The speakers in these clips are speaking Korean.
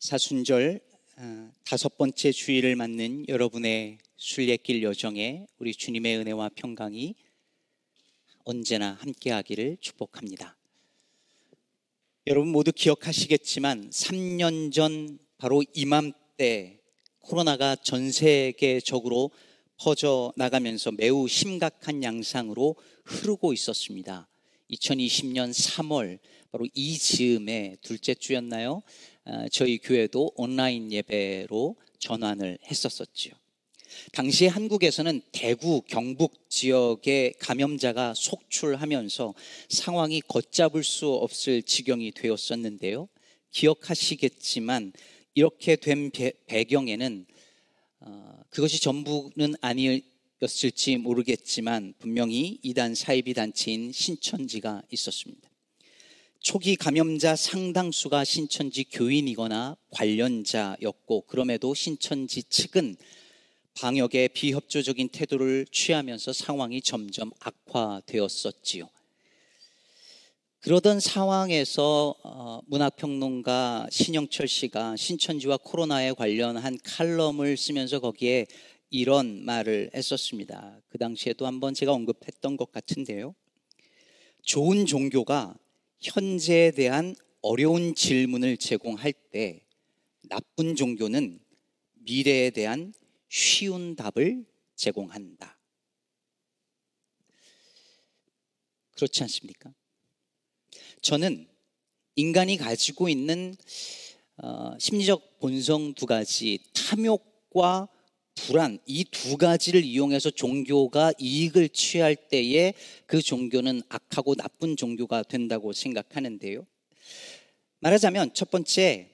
사순절 아, 다섯 번째 주일을 맞는 여러분의 순례길 여정에 우리 주님의 은혜와 평강이 언제나 함께하기를 축복합니다. 여러분 모두 기억하시겠지만 3년 전 바로 이맘때 코로나가 전 세계적으로 퍼져 나가면서 매우 심각한 양상으로 흐르고 있었습니다. 2020년 3월 바로 이 즈음에 둘째 주였나요? 아, 저희 교회도 온라인 예배로 전환을 했었었지요. 당시 한국에서는 대구, 경북 지역의 감염자가 속출하면서 상황이 걷잡을 수 없을 지경이 되었었는데요. 기억하시겠지만 이렇게 된 배경에는 어, 그것이 전부는 아니었을지 모르겠지만 분명히 이단 사이비 단체인 신천지가 있었습니다. 초기 감염자 상당수가 신천지 교인이거나 관련자였고 그럼에도 신천지 측은 방역에 비협조적인 태도를 취하면서 상황이 점점 악화되었었지요. 그러던 상황에서 어, 문학평론가 신영철 씨가 신천지와 코로나에 관련한 칼럼을 쓰면서 거기에 이런 말을 했었습니다. 그 당시에도 한번 제가 언급했던 것 같은데요. 좋은 종교가 현재에 대한 어려운 질문을 제공할 때 나쁜 종교는 미래에 대한 쉬운 답을 제공한다. 그렇지 않습니까? 저는 인간이 가지고 있는 어, 심리적 본성 두 가지, 탐욕과 불안 이 두 가지를 이용해서 종교가 이익을 취할 때에 그 종교는 악하고 나쁜 종교가 된다고 생각하는데요. 말하자면 첫 번째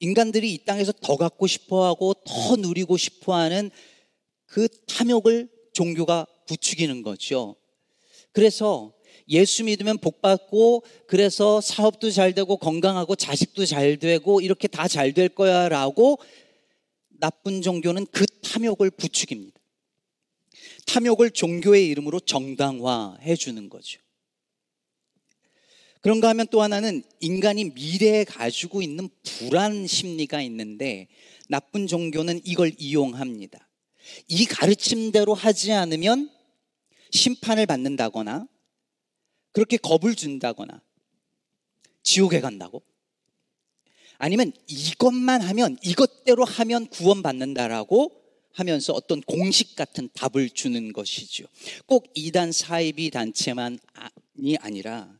인간들이 이 땅에서 더 갖고 싶어 하고 더 누리고 싶어 하는 그 탐욕을 종교가 부추기는 거죠. 그래서 예수 믿으면 복 받고 그래서 사업도 잘 되고 건강하고 자식도 잘 되고 이렇게 다 잘 될 거야라고 나쁜 종교는 그 탐욕을 부추깁니다. 탐욕을 종교의 이름으로 정당화해 주는 거죠. 그런가 하면 또 하나는 인간이 미래에 가지고 있는 불안 심리가 있는데 나쁜 종교는 이걸 이용합니다. 이 가르침대로 하지 않으면 심판을 받는다거나 그렇게 겁을 준다거나 지옥에 간다고 아니면 이것만 하면 이것대로 하면 구원받는다라고 하면서 어떤 공식 같은 답을 주는 것이죠. 꼭 이단 사이비 단체만이 아니라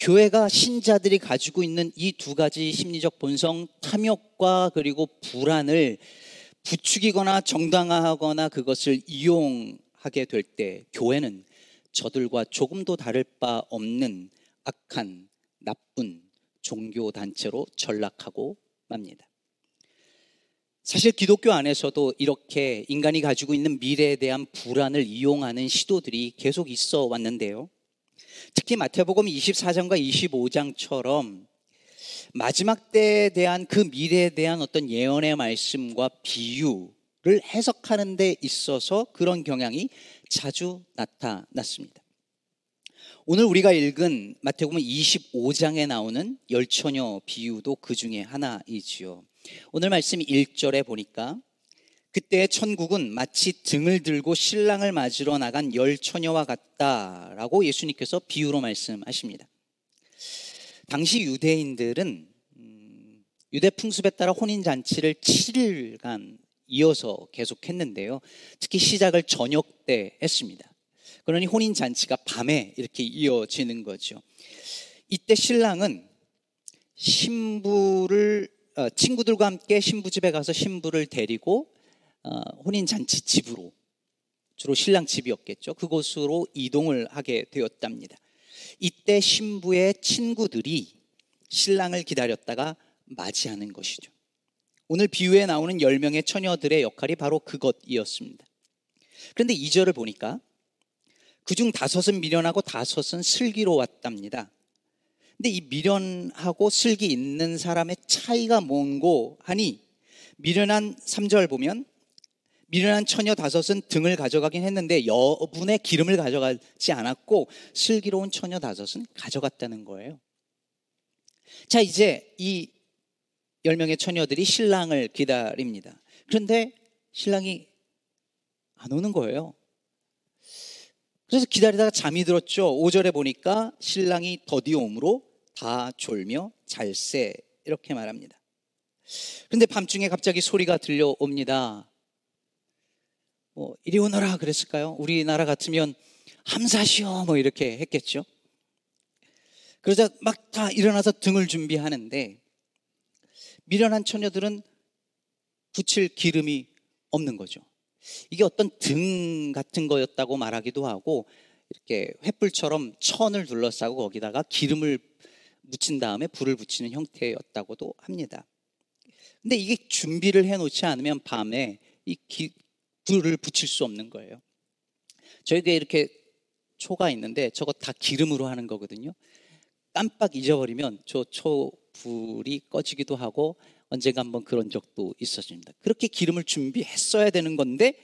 교회가 신자들이 가지고 있는 이 두 가지 심리적 본성 탐욕과 그리고 불안을 부추기거나 정당화하거나 그것을 이용하게 될 때 교회는 저들과 조금도 다를 바 없는 악한 나쁜 종교 단체로 전락하고 맙니다. 사실 기독교 안에서도 이렇게 인간이 가지고 있는 미래에 대한 불안을 이용하는 시도들이 계속 있어 왔는데요. 특히 마태복음 24장과 25장처럼 마지막 때에 대한 그 미래에 대한 어떤 예언의 말씀과 비유를 해석하는 데 있어서 그런 경향이 자주 나타났습니다. 오늘 우리가 읽은 마태복음 25장에 나오는 열처녀 비유도 그 중에 하나이지요. 오늘 말씀 1절에 보니까 그때 천국은 마치 등을 들고 신랑을 맞으러 나간 열 처녀와 같다라고 예수님께서 비유로 말씀하십니다. 당시 유대인들은 음, 유대 풍습에 따라 혼인 잔치를 7일간 이어서 계속했는데요. 특히 시작을 저녁 때 했습니다. 그러니 혼인 잔치가 밤에 이렇게 이어지는 거죠. 이때 신랑은 신부를 어, 친구들과 함께 신부 집에 가서 신부를 데리고 어, 혼인 잔치 집으로 주로 신랑 집이었겠죠. 그곳으로 이동을 하게 되었답니다. 이때 신부의 친구들이 신랑을 기다렸다가 맞이하는 것이죠. 오늘 비유에 나오는 10명의 처녀들의 역할이 바로 그것이었습니다. 그런데 2절을 보니까 그중 다섯은 미련하고 다섯은 슬기로웠답니다. 근데 이 미련하고 슬기 있는 사람의 차이가 뭔고 하니 미련한 3절 보면 미련한 처녀 다섯은 등을 가져가긴 했는데 여분의 기름을 가져가지 않았고 슬기로운 처녀 다섯은 가져갔다는 거예요. 자, 이제 이 10명의 처녀들이 신랑을 기다립니다. 그런데 신랑이 안 오는 거예요. 그래서 기다리다가 잠이 들었죠. 5절에 보니까 신랑이 더디옴으로 다 졸며 잘세 이렇게 말합니다. 그런데 밤중에 갑자기 소리가 들려옵니다. 뭐 이리 오너라 그랬을까요? 우리나라 같으면 함사시오 뭐 이렇게 했겠죠. 그러자 막 다 일어나서 등을 준비하는데 미련한 처녀들은 붙일 기름이 없는 거죠. 이게 어떤 등 같은 거였다고 말하기도 하고 이렇게 횃불처럼 천을 둘러싸고 거기다가 기름을 묻힌 다음에 불을 붙이는 형태였다고도 합니다. 근데 이게 준비를 해 놓지 않으면 밤에 이 기, 불을 붙일 수 없는 거예요. 저에게 이렇게 초가 있는데 저거 다 기름으로 하는 거거든요. 깜빡 잊어버리면 저 초 불이 꺼지기도 하고 언젠가 한번 그런 적도 있었습니다. 그렇게 기름을 준비했어야 되는 건데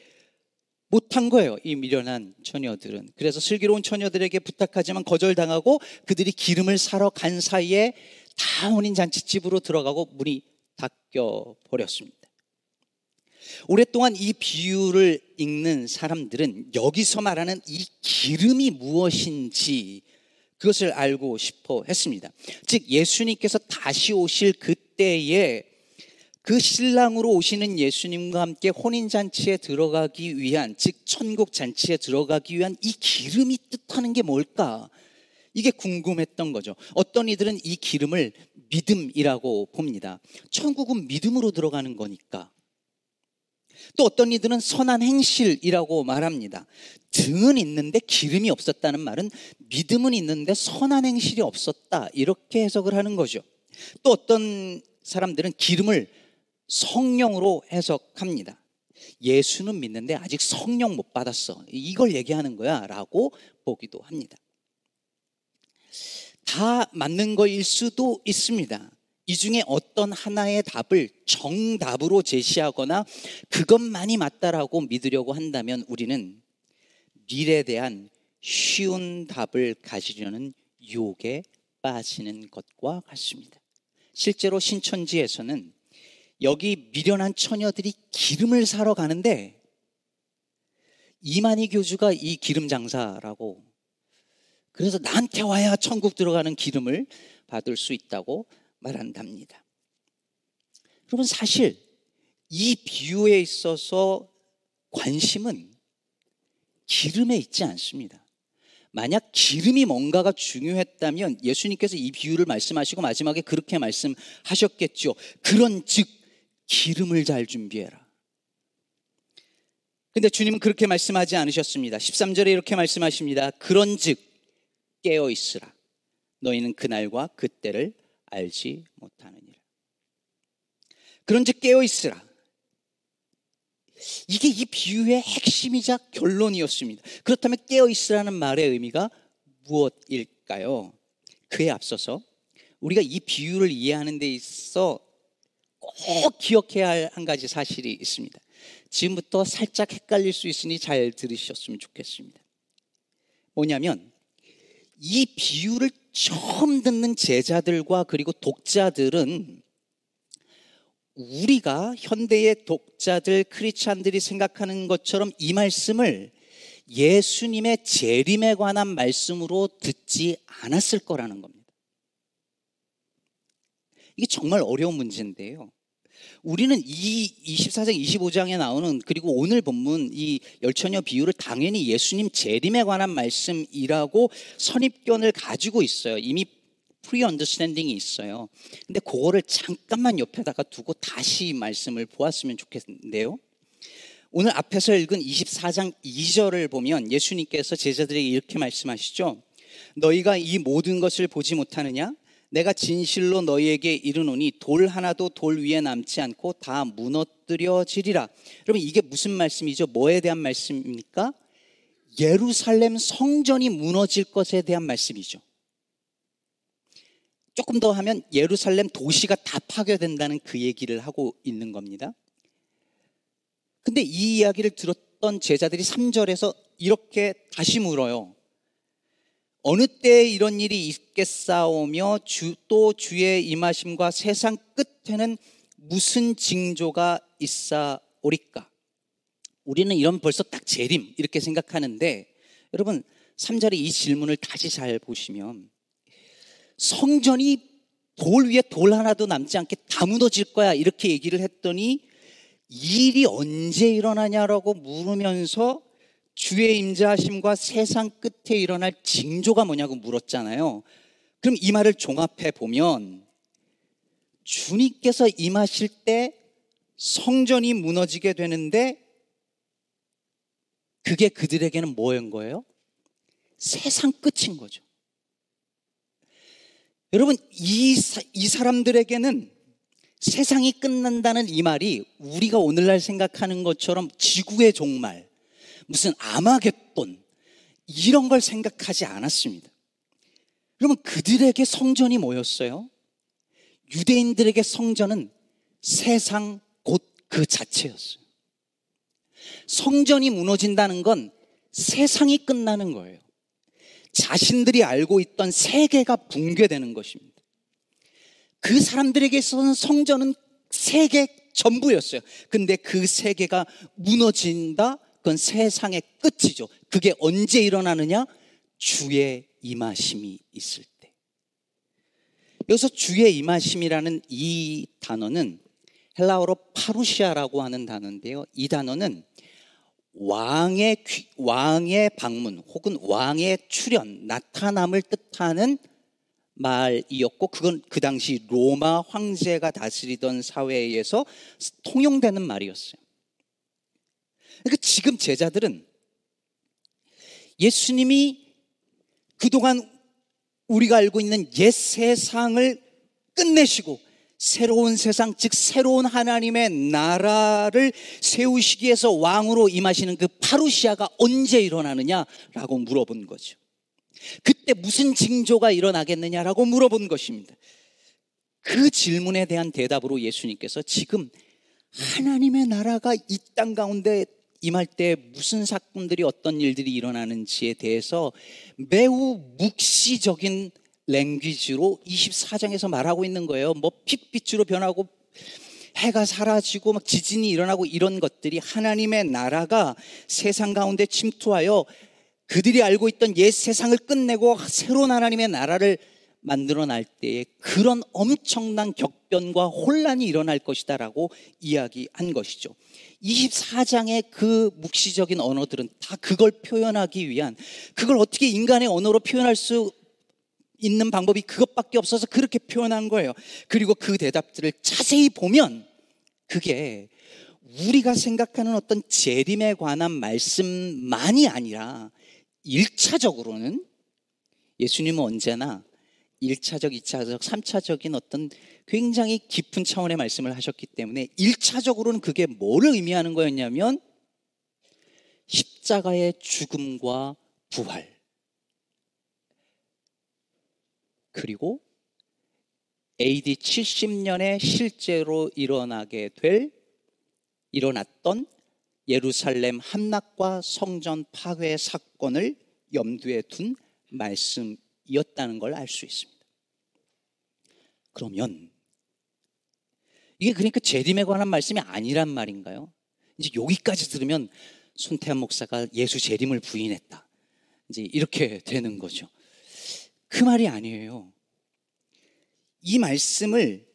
못한 거예요. 이 미련한 처녀들은. 그래서 슬기로운 처녀들에게 부탁하지만 거절당하고 그들이 기름을 사러 간 사이에 다 혼인 잔치집으로 들어가고 문이 닫혀 버렸습니다. 오랫동안 이 비유를 읽는 사람들은 여기서 말하는 이 기름이 무엇인지 그것을 알고 싶어 했습니다. 즉 예수님께서 다시 오실 그때에 그 신랑으로 오시는 예수님과 함께 혼인잔치에 들어가기 위한, 즉, 천국잔치에 들어가기 위한 이 기름이 뜻하는 게 뭘까? 이게 궁금했던 거죠. 어떤 이들은 이 기름을 믿음이라고 봅니다. 천국은 믿음으로 들어가는 거니까. 또 어떤 이들은 선한 행실이라고 말합니다. 등은 있는데 기름이 없었다는 말은 믿음은 있는데 선한 행실이 없었다. 이렇게 해석을 하는 거죠. 또 어떤 사람들은 기름을 성령으로 해석합니다. 예수는 믿는데 아직 성령 못 받았어. 이걸 얘기하는 거야. 라고 보기도 합니다. 다 맞는 거일 수도 있습니다. 이 중에 어떤 하나의 답을 정답으로 제시하거나 그것만이 맞다라고 믿으려고 한다면 우리는 미래에 대한 쉬운 답을 가지려는 유혹에 빠지는 것과 같습니다. 실제로 신천지에서는 여기 미련한 처녀들이 기름을 사러 가는데 이만희 교주가 이 기름 장사라고 그래서 나한테 와야 천국 들어가는 기름을 받을 수 있다고 말한답니다. 여러분 사실 이 비유에 있어서 관심은 기름에 있지 않습니다. 만약 기름이 뭔가가 중요했다면 예수님께서 이 비유를 말씀하시고 마지막에 그렇게 말씀하셨겠죠. 그런 즉 기름을 잘 준비해라. 근데 주님은 그렇게 말씀하지 않으셨습니다. 13절에 이렇게 말씀하십니다. 그런 즉 깨어 있으라. 너희는 그날과 그때를 알지 못하느니라. 그런 즉 깨어 있으라. 이게 이 비유의 핵심이자 결론이었습니다. 그렇다면 깨어 있으라는 말의 의미가 무엇일까요? 그에 앞서서 우리가 이 비유를 이해하는 데 있어 꼭 기억해야 할 한 가지 사실이 있습니다. 지금부터 살짝 헷갈릴 수 있으니 잘 들으셨으면 좋겠습니다. 뭐냐면 이 비유를 처음 듣는 제자들과 그리고 독자들은 우리가 현대의 독자들 크리스찬들이 생각하는 것처럼 이 말씀을 예수님의 재림에 관한 말씀으로 듣지 않았을 거라는 겁니다. 이게 정말 어려운 문제인데요. 우리는 이 24장, 25장에 나오는 그리고 오늘 본문 이 열처녀 비유를 당연히 예수님 재림에 관한 말씀이라고 선입견을 가지고 있어요. 이미 pre-understanding이 있어요. 근데 그거를 잠깐만 옆에다가 두고 다시 말씀을 보았으면 좋겠는데요. 오늘 앞에서 읽은 24장 2절을 보면 예수님께서 제자들에게 이렇게 말씀하시죠. 너희가 이 모든 것을 보지 못하느냐? 내가 진실로 너희에게 이르노니 돌 하나도 돌 위에 남지 않고 다 무너뜨려지리라. 여러분 이게 무슨 말씀이죠? 뭐에 대한 말씀입니까? 예루살렘 성전이 무너질 것에 대한 말씀이죠. 조금 더 하면 예루살렘 도시가 다 파괴된다는 그 얘기를 하고 있는 겁니다. 근데 이 이야기를 들었던 제자들이 3절에서 이렇게 다시 물어요. 어느 때에 이런 일이 있겠사오며 주, 또 주의 임하심과 세상 끝에는 무슨 징조가 있사오리까? 우리는 이런 벌써 딱 재림 이렇게 생각하는데 여러분 3절의 이 질문을 다시 잘 보시면 성전이 돌 위에 돌 하나도 남지 않게 다 무너질 거야 이렇게 얘기를 했더니 일이 언제 일어나냐라고 물으면서 주의 임자하심과 세상 끝에 일어날 징조가 뭐냐고 물었잖아요. 그럼 이 말을 종합해 보면 주님께서 임하실 때 성전이 무너지게 되는데 그게 그들에게는 뭐인 거예요? 세상 끝인 거죠. 여러분, 이, 이 사람들에게는 세상이 끝난다는 이 말이 우리가 오늘날 생각하는 것처럼 지구의 종말, 무슨 아마겟돈, 이런 걸 생각하지 않았습니다. 여러분, 그들에게 성전이 뭐였어요? 유대인들에게 성전은 세상 곧 그 자체였어요. 성전이 무너진다는 건 세상이 끝나는 거예요. 자신들이 알고 있던 세계가 붕괴되는 것입니다. 그 사람들에게서는 성전은 세계 전부였어요. 근데 그 세계가 무너진다? 그건 세상의 끝이죠. 그게 언제 일어나느냐? 주의 임하심이 있을 때. 여기서 주의 임하심이라는 이 단어는 헬라어로 파루시아라고 하는 단어인데요. 이 단어는 왕의 왕의 방문 혹은 왕의 출현 나타남을 뜻하는 말이었고 그건 그 당시 로마 황제가 다스리던 사회에서 통용되는 말이었어요. 그러니까 지금 제자들은 예수님이 그동안 우리가 알고 있는 옛 세상을 끝내시고 새로운 세상, 즉 새로운 하나님의 나라를 세우시기 위해서 왕으로 임하시는 그 파루시아가 언제 일어나느냐라고 물어본 거죠. 그때 무슨 징조가 일어나겠느냐라고 물어본 것입니다. 그 질문에 대한 대답으로 예수님께서 지금 하나님의 나라가 이 땅 가운데 임할 때 무슨 사건들이 어떤 일들이 일어나는지에 대해서 매우 묵시적인 랭귀지로 24장에서 말하고 있는 거예요. 뭐 핏빛으로 변하고 해가 사라지고 막 지진이 일어나고 이런 것들이 하나님의 나라가 세상 가운데 침투하여 그들이 알고 있던 옛 세상을 끝내고 새로운 하나님의 나라를 만들어 날 때에 그런 엄청난 격변과 혼란이 일어날 것이다라고 이야기한 것이죠. 24장의 그 묵시적인 언어들은 다 그걸 표현하기 위한 그걸 어떻게 인간의 언어로 표현할 수 있는 방법이 그것밖에 없어서 그렇게 표현한 거예요. 그리고 그 대답들을 자세히 보면 그게 우리가 생각하는 어떤 재림에 관한 말씀만이 아니라 1차적으로는 예수님은 언제나 1차적, 2차적, 3차적인 어떤 굉장히 깊은 차원의 말씀을 하셨기 때문에 1차적으로는 그게 뭐를 의미하는 거였냐면 십자가의 죽음과 부활. 그리고 AD 70년에 실제로 일어나게 될 일어났던 예루살렘 함락과 성전 파괴 사건을 염두에 둔 말씀이었다는 걸 알 수 있습니다. 그러면 이게 그러니까 재림에 관한 말씀이 아니란 말인가요? 이제 여기까지 들으면 손태한 목사가 예수 재림을 부인했다. 이제 이렇게 되는 거죠. 그 말이 아니에요. 이 말씀을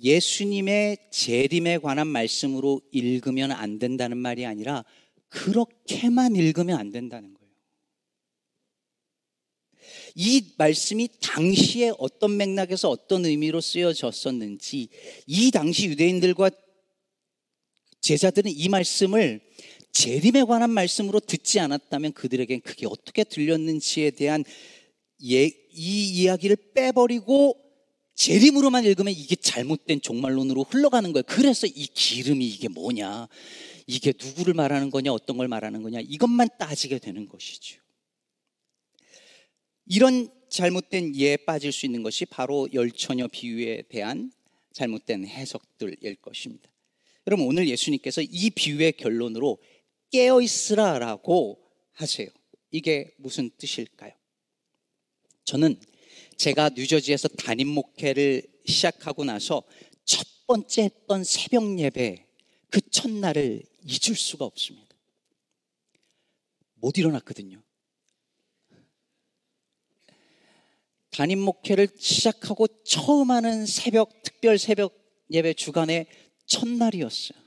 예수님의 재림에 관한 말씀으로 읽으면 안 된다는 말이 아니라 그렇게만 읽으면 안 된다는 거예요. 이 말씀이 당시에 어떤 맥락에서 어떤 의미로 쓰여졌었는지 이 당시 유대인들과 제자들은 이 말씀을 재림에 관한 말씀으로 듣지 않았다면 그들에겐 그게 어떻게 들렸는지에 대한 예, 이 이야기를 빼버리고 재림으로만 읽으면 이게 잘못된 종말론으로 흘러가는 거예요. 그래서 이 기름이 이게 뭐냐, 이게 누구를 말하는 거냐, 어떤 걸 말하는 거냐, 이것만 따지게 되는 것이죠. 이런 잘못된 예에 빠질 수 있는 것이 바로 열처녀 비유에 대한 잘못된 해석들일 것입니다. 여러분, 오늘 예수님께서 이 비유의 결론으로 깨어 있으라라고 하세요. 이게 무슨 뜻일까요? 저는 제가 뉴저지에서 담임 목회를 시작하고 나서 첫 번째 했던 새벽 예배 그 첫날을 잊을 수가 없습니다. 못 일어났거든요. 담임 목회를 시작하고 처음 하는 새벽, 특별 새벽 예배 주간의 첫날이었어요.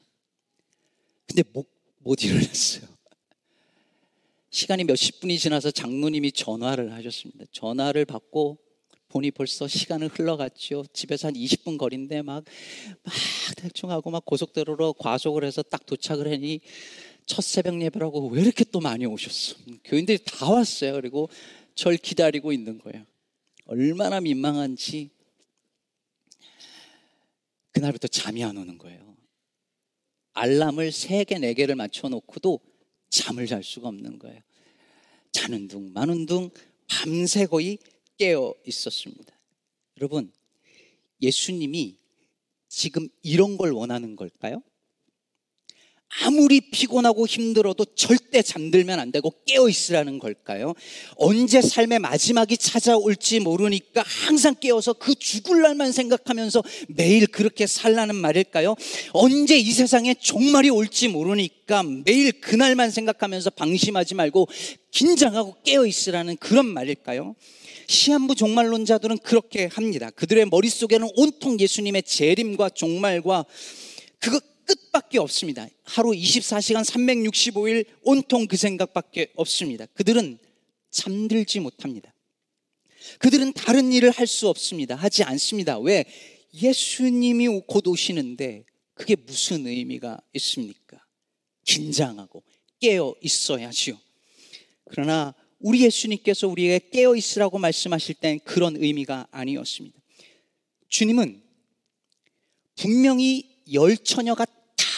근데 못, 못 일어났어요. 시간이 몇십 분이 지나서 장로님이 전화를 하셨습니다. 전화를 받고 보니 벌써 시간을 흘러갔죠. 집에서 한 20분 거리인데 막, 막 대충 하고 막 고속도로로 과속을 해서 딱 도착을 하니 첫 새벽 예배라고 왜 이렇게 또 많이 오셨어? 교인들이 다 왔어요. 그리고 절 기다리고 있는 거예요. 얼마나 민망한지 그날부터 잠이 안 오는 거예요. 알람을 3개, 4개를 맞춰 놓고도 잠을 잘 수가 없는 거예요. 자는 둥, 마는 둥, 밤새 거의 깨어 있었습니다. 여러분, 예수님이 지금 이런 걸 원하는 걸까요? 아무리 피곤하고 힘들어도 절대 잠들면 안 되고 깨어 있으라는 걸까요? 언제 삶의 마지막이 찾아올지 모르니까 항상 깨어서 그 죽을 날만 생각하면서 매일 그렇게 살라는 말일까요? 언제 이 세상에 종말이 올지 모르니까 매일 그날만 생각하면서 방심하지 말고 긴장하고 깨어 있으라는 그런 말일까요? 시한부 종말론자들은 그렇게 합니다. 그들의 머릿속에는 온통 예수님의 재림과 종말과 그거 끝밖에 없습니다. 하루 24시간 365일 온통 그 생각밖에 없습니다. 그들은 잠들지 못합니다. 그들은 다른 일을 할 수 없습니다. 하지 않습니다. 왜? 예수님이 곧 오시는데 그게 무슨 의미가 있습니까? 긴장하고 깨어 있어야지요. 그러나 우리 예수님께서 우리에게 깨어 있으라고 말씀하실 땐 그런 의미가 아니었습니다. 주님은 분명히 열 처녀가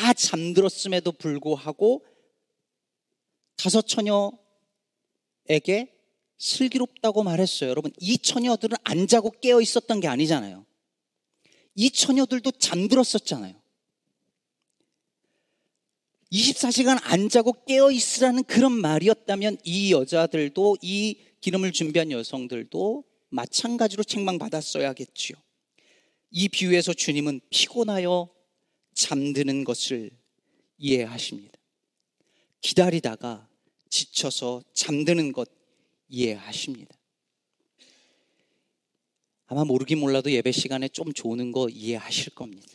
다 잠들었음에도 불구하고 다섯 처녀에게 슬기롭다고 말했어요. 여러분, 이 처녀들은 안 자고 깨어 있었던 게 아니잖아요. 이 처녀들도 잠들었었잖아요. 24시간 안 자고 깨어 있으라는 그런 말이었다면 이 여자들도 이 기름을 준비한 여성들도 마찬가지로 책망받았어야겠지요. 이 비유에서 주님은 피곤하여 잠드는 것을 이해하십니다. 기다리다가 지쳐서 잠드는 것 이해하십니다. 아마 모르긴 몰라도 예배 시간에 좀 조는 거 이해하실 겁니다.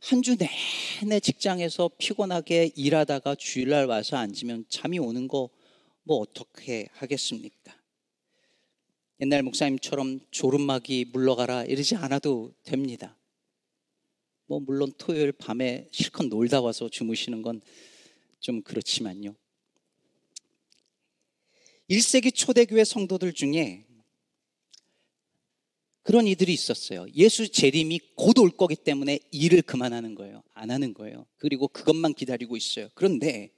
한 주 내내 직장에서 피곤하게 일하다가 주일날 와서 앉으면 잠이 오는 거 뭐 어떻게 하겠습니까? 옛날 목사님처럼 졸음막이 물러가라 이러지 않아도 됩니다. 뭐 물론 토요일 밤에 실컷 놀다 와서 주무시는 건 좀 그렇지만요. 1세기 초대교회 성도들 중에 그런 이들이 있었어요. 예수 재림이 곧 올 거기 때문에 일을 그만하는 거예요. 안 하는 거예요. 그리고 그것만 기다리고 있어요. 그런데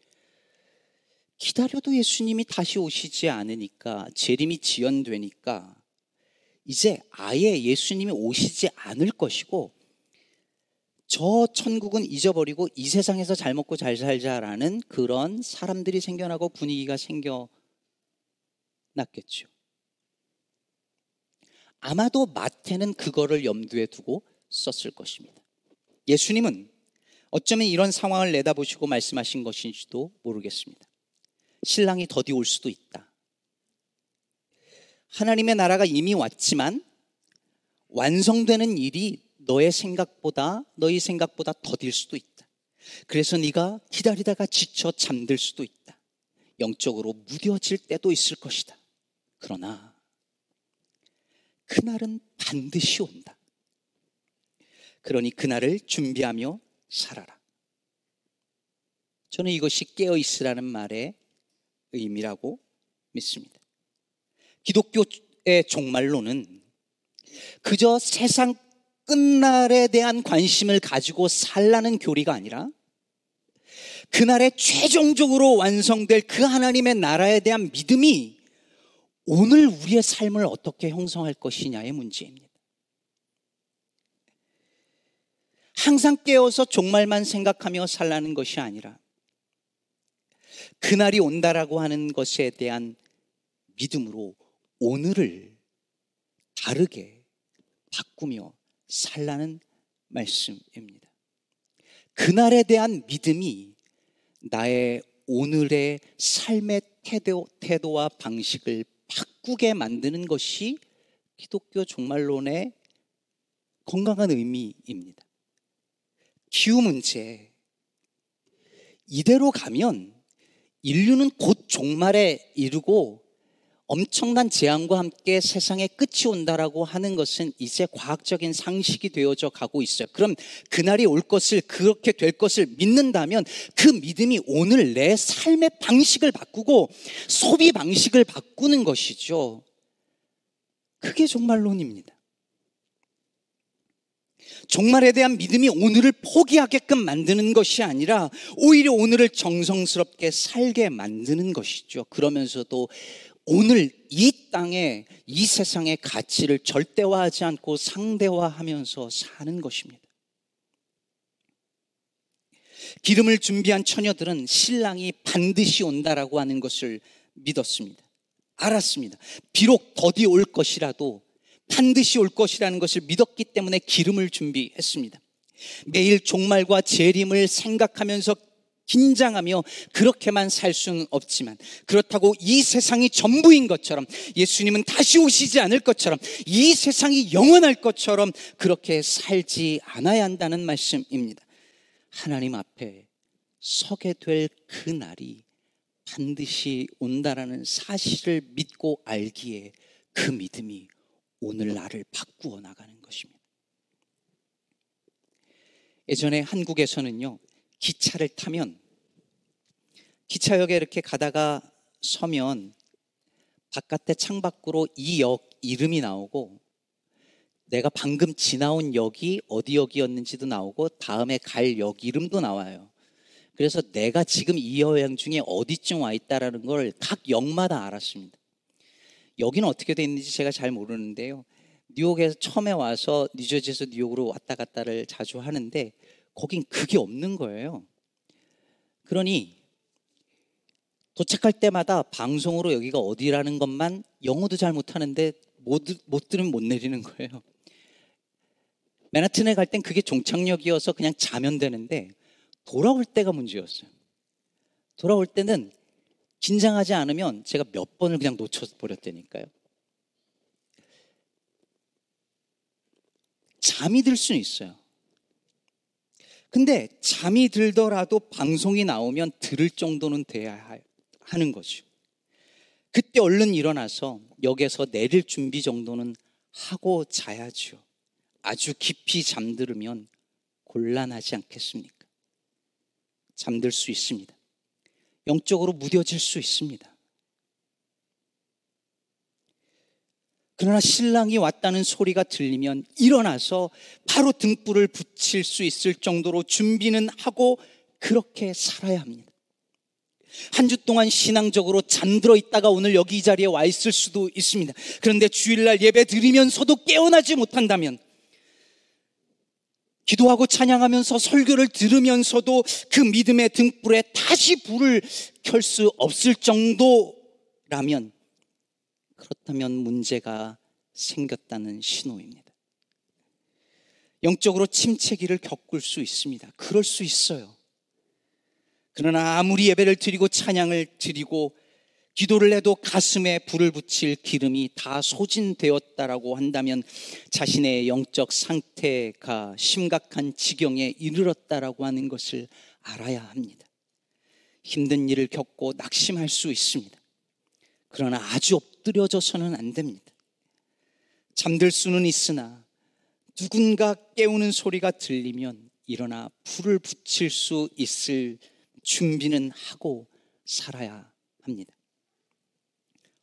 기다려도 예수님이 다시 오시지 않으니까 재림이 지연되니까 이제 아예 예수님이 오시지 않을 것이고 저 천국은 잊어버리고 이 세상에서 잘 먹고 잘 살자라는 그런 사람들이 생겨나고 분위기가 생겨났겠죠. 아마도 마태는 그거를 염두에 두고 썼을 것입니다. 예수님은 어쩌면 이런 상황을 내다보시고 말씀하신 것인지도 모르겠습니다. 신랑이 더디 올 수도 있다. 하나님의 나라가 이미 왔지만 완성되는 일이 너의 생각보다 너희 생각보다 더딜 수도 있다. 그래서 네가 기다리다가 지쳐 잠들 수도 있다. 영적으로 무뎌질 때도 있을 것이다. 그러나 그날은 반드시 온다. 그러니 그날을 준비하며 살아라. 저는 이것이 깨어 있으라는 말의 의미라고 믿습니다. 기독교의 종말론은 그저 세상 끝날에 대한 관심을 가지고 살라는 교리가 아니라 그날에 최종적으로 완성될 그 하나님의 나라에 대한 믿음이 오늘 우리의 삶을 어떻게 형성할 것이냐의 문제입니다. 항상 깨어서 종말만 생각하며 살라는 것이 아니라 그날이 온다라고 하는 것에 대한 믿음으로 오늘을 다르게 바꾸며 살라는 말씀입니다. 그날에 대한 믿음이 나의 오늘의 삶의 태도, 태도와 방식을 바꾸게 만드는 것이 기독교 종말론의 건강한 의미입니다. 기후 문제. 이대로 가면 인류는 곧 종말에 이르고 엄청난 재앙과 함께 세상에 끝이 온다라고 하는 것은 이제 과학적인 상식이 되어져 가고 있어요. 그럼 그날이 올 것을 그렇게 될 것을 믿는다면 그 믿음이 오늘 내 삶의 방식을 바꾸고 소비 방식을 바꾸는 것이죠. 그게 종말론입니다. 종말에 대한 믿음이 오늘을 포기하게끔 만드는 것이 아니라 오히려 오늘을 정성스럽게 살게 만드는 것이죠. 그러면서도 오늘 이 땅에 이 세상의 가치를 절대화하지 않고 상대화하면서 사는 것입니다. 기름을 준비한 처녀들은 신랑이 반드시 온다라고 하는 것을 믿었습니다. 알았습니다. 비록 더디 올 것이라도 반드시 올 것이라는 것을 믿었기 때문에 기름을 준비했습니다. 매일 종말과 재림을 생각하면서 긴장하며 그렇게만 살 수는 없지만 그렇다고 이 세상이 전부인 것처럼 예수님은 다시 오시지 않을 것처럼 이 세상이 영원할 것처럼 그렇게 살지 않아야 한다는 말씀입니다. 하나님 앞에 서게 될 그 날이 반드시 온다라는 사실을 믿고 알기에 그 믿음이 오늘 나를 바꾸어 나가는 것입니다. 예전에 한국에서는요, 기차를 타면 기차역에 이렇게 가다가 서면 바깥에 창밖으로 이 역 이름이 나오고 내가 방금 지나온 역이 어디 역이었는지도 나오고 다음에 갈 역 이름도 나와요. 그래서 내가 지금 이 여행 중에 어디쯤 와 있다라는 걸 각 역마다 알았습니다. 여기는 어떻게 돼 있는지 제가 잘 모르는데요. 뉴욕에서 처음에 와서 뉴저지에서 뉴욕으로 왔다 갔다를 자주 하는데 거긴 그게 없는 거예요. 그러니 도착할 때마다 방송으로 여기가 어디라는 것만 영어도 잘 못하는데 못, 못 들으면 못 내리는 거예요. 맨하튼에 갈 땐 그게 종착역이어서 그냥 자면 되는데 돌아올 때가 문제였어요. 돌아올 때는 긴장하지 않으면 제가 몇 번을 그냥 놓쳐버렸다니까요. 잠이 들 수는 있어요. 근데 잠이 들더라도 방송이 나오면 들을 정도는 돼야 하는 거죠. 그때 얼른 일어나서 역에서 내릴 준비 정도는 하고 자야죠. 아주 깊이 잠들으면 곤란하지 않겠습니까? 잠들 수 있습니다. 영적으로 무뎌질 수 있습니다. 그러나 신랑이 왔다는 소리가 들리면 일어나서 바로 등불을 붙일 수 있을 정도로 준비는 하고 그렇게 살아야 합니다. 한 주 동안 신앙적으로 잠들어 있다가 오늘 여기 이 자리에 와 있을 수도 있습니다. 그런데 주일날 예배 드리면서도 깨어나지 못한다면 기도하고 찬양하면서 설교를 들으면서도 그 믿음의 등불에 다시 불을 켤 수 없을 정도라면 그렇다면 문제가 생겼다는 신호입니다. 영적으로 침체기를 겪을 수 있습니다. 그럴 수 있어요. 그러나 아무리 예배를 드리고 찬양을 드리고 기도를 해도 가슴에 불을 붙일 기름이 다 소진되었다라고 한다면 자신의 영적 상태가 심각한 지경에 이르렀다라고 하는 것을 알아야 합니다. 힘든 일을 겪고 낙심할 수 있습니다. 그러나 아주 엎드려져서는 안 됩니다. 잠들 수는 있으나 누군가 깨우는 소리가 들리면 일어나 불을 붙일 수 있을 준비는 하고 살아야 합니다.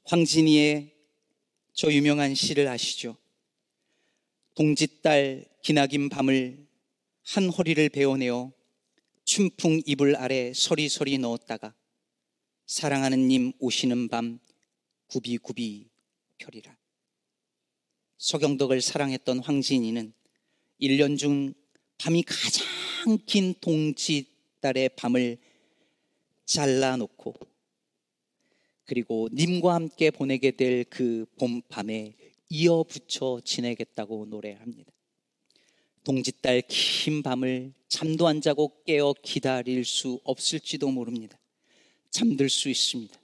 황진이의 저 유명한 시를 아시죠? 동짓달 기나긴 밤을 한 허리를 베어내어 춘풍 이불 아래 서리서리 넣었다가 사랑하는 님 오시는 밤 구비구비 펴리라. 서경덕을 사랑했던 황진이는 1년 중 밤이 가장 긴 동짓달의 밤을 잘라놓고 그리고 님과 함께 보내게 될 그 봄밤에 이어 붙여 지내겠다고 노래합니다. 동짓달 긴 밤을 잠도 안 자고 깨어 기다릴 수 없을지도 모릅니다. 잠들 수 있습니다.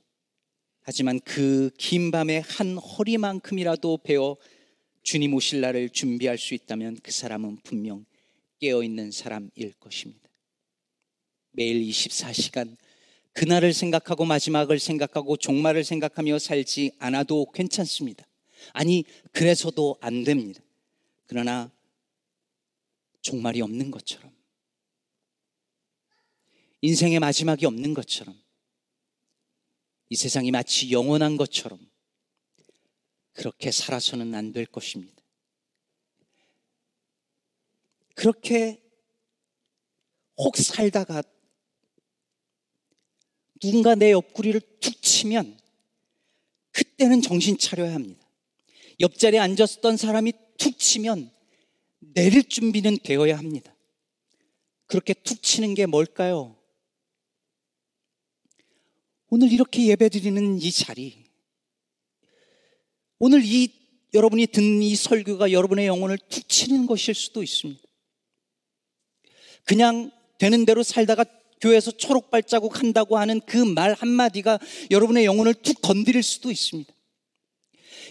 하지만 그 긴 밤에 한 허리만큼이라도 베어 주님 오실 날을 준비할 수 있다면 그 사람은 분명 깨어 있는 사람일 것입니다. 매일 24시간 그날을 생각하고 마지막을 생각하고 종말을 생각하며 살지 않아도 괜찮습니다. 아니, 그래서도 안 됩니다. 그러나 종말이 없는 것처럼 인생의 마지막이 없는 것처럼 이 세상이 마치 영원한 것처럼 그렇게 살아서는 안 될 것입니다. 그렇게 혹 살다가 누군가 내 옆구리를 툭 치면 그때는 정신 차려야 합니다. 옆자리에 앉았던 사람이 툭 치면 내릴 준비는 되어야 합니다. 그렇게 툭 치는 게 뭘까요? 오늘 이렇게 예배드리는 이 자리, 오늘 이 여러분이 듣는 이 설교가 여러분의 영혼을 툭 치는 것일 수도 있습니다. 그냥 되는 대로 살다가 교회에서 초록 발자국 한다고 하는 그 말 한마디가 여러분의 영혼을 툭 건드릴 수도 있습니다.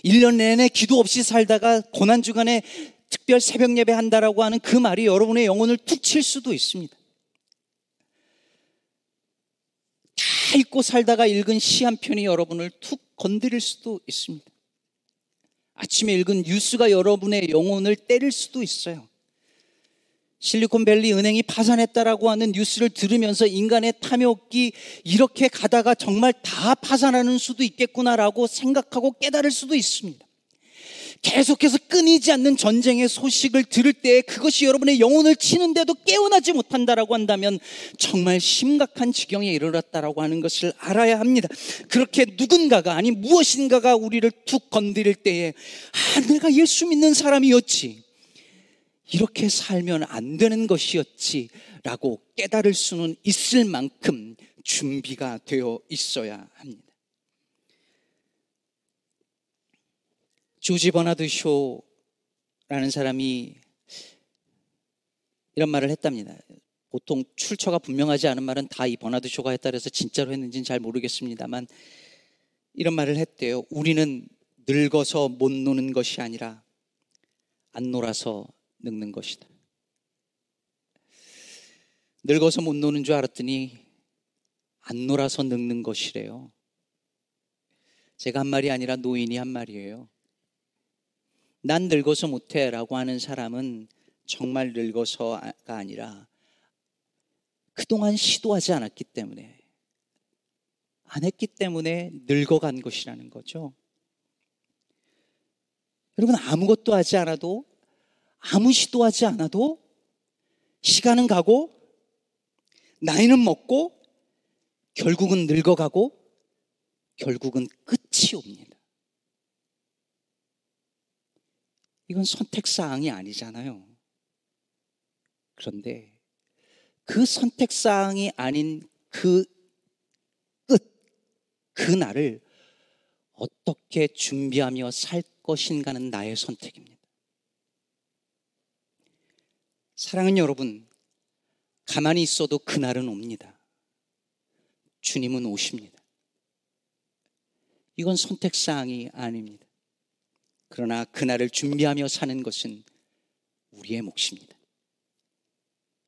1년 내내 기도 없이 살다가 고난주간에 특별 새벽 예배 한다라고 하는 그 말이 여러분의 영혼을 툭 칠 수도 있습니다. 다 읽고 살다가 읽은 시 한 편이 여러분을 툭 건드릴 수도 있습니다. 아침에 읽은 뉴스가 여러분의 영혼을 때릴 수도 있어요. 실리콘밸리 은행이 파산했다라고 하는 뉴스를 들으면서 인간의 탐욕이 이렇게 가다가 정말 다 파산하는 수도 있겠구나라고 생각하고 깨달을 수도 있습니다. 계속해서 끊이지 않는 전쟁의 소식을 들을 때 그것이 여러분의 영혼을 치는데도 깨어나지 못한다라고 한다면 정말 심각한 지경에 이르렀다라고 하는 것을 알아야 합니다. 그렇게 누군가가 아니 무엇인가가 우리를 툭 건드릴 때에 아, 내가 예수 믿는 사람이었지. 이렇게 살면 안 되는 것이었지. 라고 깨달을 수는 있을 만큼 준비가 되어 있어야 합니다. 조지 버나드 쇼라는 사람이 이런 말을 했답니다. 보통 출처가 분명하지 않은 말은 다 이 버나드 쇼가 했다 그래서 진짜로 했는지는 잘 모르겠습니다만 이런 말을 했대요. 우리는 늙어서 못 노는 것이 아니라 안 놀아서 늙는 것이다. 늙어서 못 노는 줄 알았더니 안 놀아서 늙는 것이래요. 제가 한 말이 아니라 노인이 한 말이에요. 난 늙어서 못해 라고 하는 사람은 정말 늙어서가 아니라 그동안 시도하지 않았기 때문에 안 했기 때문에 늙어간 것이라는 거죠. 여러분 아무것도 하지 않아도 아무 시도하지 않아도 시간은 가고 나이는 먹고 결국은 늙어가고 결국은 끝이 옵니다. 이건 선택사항이 아니잖아요. 그런데 그 선택사항이 아닌 그 끝, 그 날을 어떻게 준비하며 살 것인가는 나의 선택입니다. 사랑하는 여러분, 가만히 있어도 그날은 옵니다. 주님은 오십니다. 이건 선택사항이 아닙니다. 그러나 그날을 준비하며 사는 것은 우리의 몫입니다.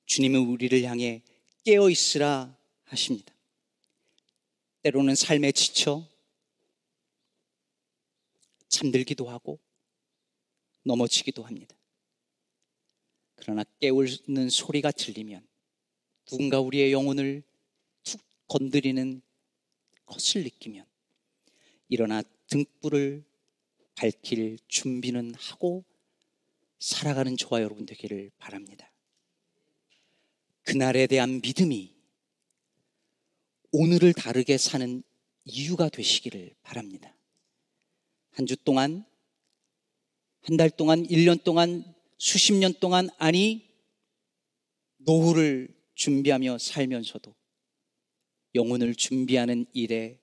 주님은 우리를 향해 깨어 있으라 하십니다. 때로는 삶에 지쳐 잠들기도 하고 넘어지기도 합니다. 그러나 깨우는 소리가 들리면 누군가 우리의 영혼을 툭 건드리는 것을 느끼면 일어나 등불을 밝힐 준비는 하고 살아가는 저와 여러분 되기를 바랍니다. 그날에 대한 믿음이 오늘을 다르게 사는 이유가 되시기를 바랍니다. 한 주 동안, 한 달 동안, 1년 동안 수십 년 동안 아니 노후를 준비하며 살면서도 영혼을 준비하는 일에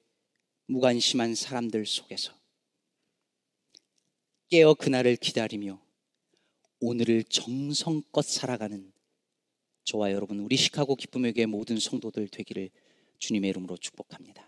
무관심한 사람들 속에서 깨어 그날을 기다리며 오늘을 정성껏 살아가는 저와 여러분 우리 시카고 기쁨에게 모든 성도들 되기를 주님의 이름으로 축복합니다.